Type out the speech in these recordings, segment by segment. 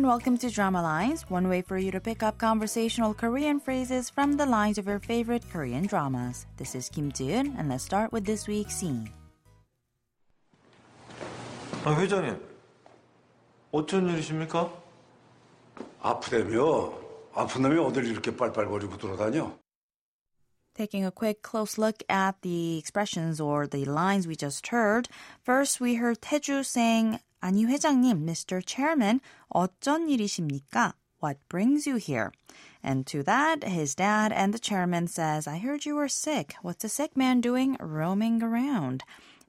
and welcome to Drama Lines, one way for you to pick up conversational Korean phrases from the lines of your favorite Korean dramas. This is Kim Jun, and let's start with this week's scene. 아, 회장님. 어쩐 일이십니까? 아프다며? 아픈 놈이 어딜 이렇게 빨빨거리고 돌아다녀? Taking a quick close look at the expressions or the lines we just heard. First, we heard Taeju saying, 아니 회장님, Mr. Chairman, 어쩐 일이십니까? What brings you here? And to that, his dad and the chairman says, I heard you were sick. What's a sick man doing roaming around?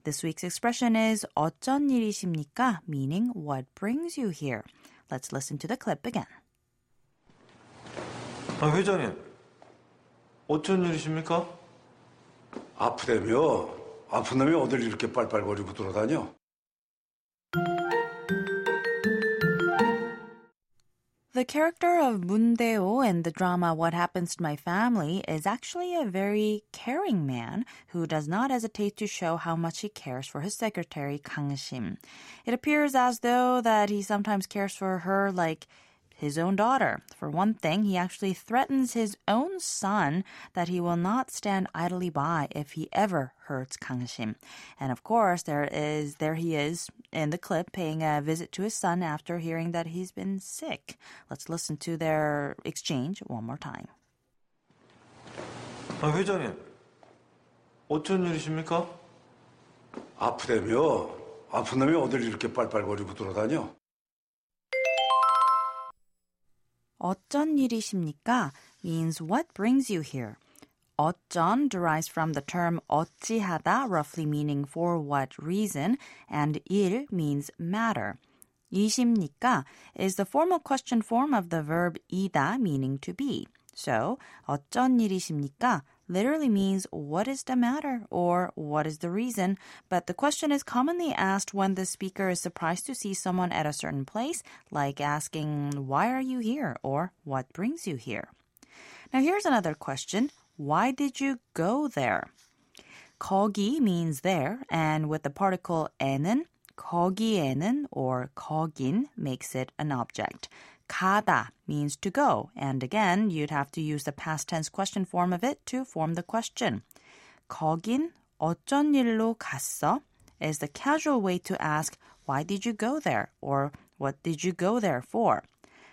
This week's expression is 어쩐 일이십니까? Meaning, what brings you here? Let's listen to the clip again. 아, 회장님. 어쩐 일이십니까? 아프다며? 아픈 놈이 어딜 이렇게 빨빨거리고 돌아다녀? The character of Moon Tae-o in the drama What Happens to My Family is actually a very caring man who does not hesitate to show how much he cares for his secretary Kang Shim. It appears as though that he sometimes cares for her like his own daughter. For one thing, he actually threatens his own son that he will not stand idly by if he ever hurts Kang Shim. And of course, there is there he is in the clip paying a visit to his son after hearing that he's been sick. Let's listen to their exchange one more time. 아, 회장님. 어쩐 일이십니까? 아프다며? 아픈 놈이 어딜 이렇게 빨빨거리고 돌아다녀? 어쩐 일이십니까? means what brings you here. 어쩐 derives from the term 어찌하다, roughly meaning for what reason, and 일 means matter. 이십니까 is the formal question form of the verb 이다, meaning to be. So, 어쩐 일이십니까 literally means what is the matter or what is the reason, but the question is commonly asked when the speaker is surprised to see someone at a certain place, like asking, Why are you here? or What brings you here? Now, here's another question Why did you go there? 거기 means there, and with the particle 에는, 거기에는 or 거긴 makes it an object. 가다 means to go, and again, you'd have to use the past tense question form of it to form the question. 거긴 어쩐 일로 갔어? is the casual way to ask, why did you go there? or what did you go there for?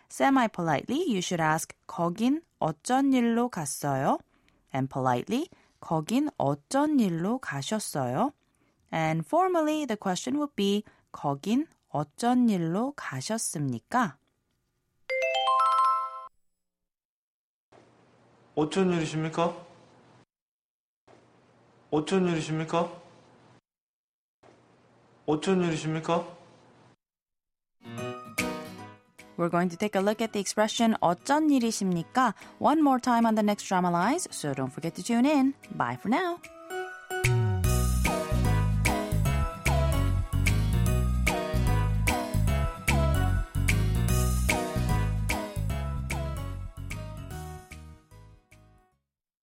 Semi-politely, you should ask, 거긴 어쩐 일로 갔어요? And politely, 거긴 어쩐 일로 가셨어요? And formally, the question would be, 거긴 어쩐 일로 가셨습니까? 어쩐 일이십니까? 어쩐 일이십니까? 어쩐 일이십니까? We're going to take a look at the expression 어쩐 일이십니까? One more time on the next drama lines, so don't forget to tune in. Bye for now.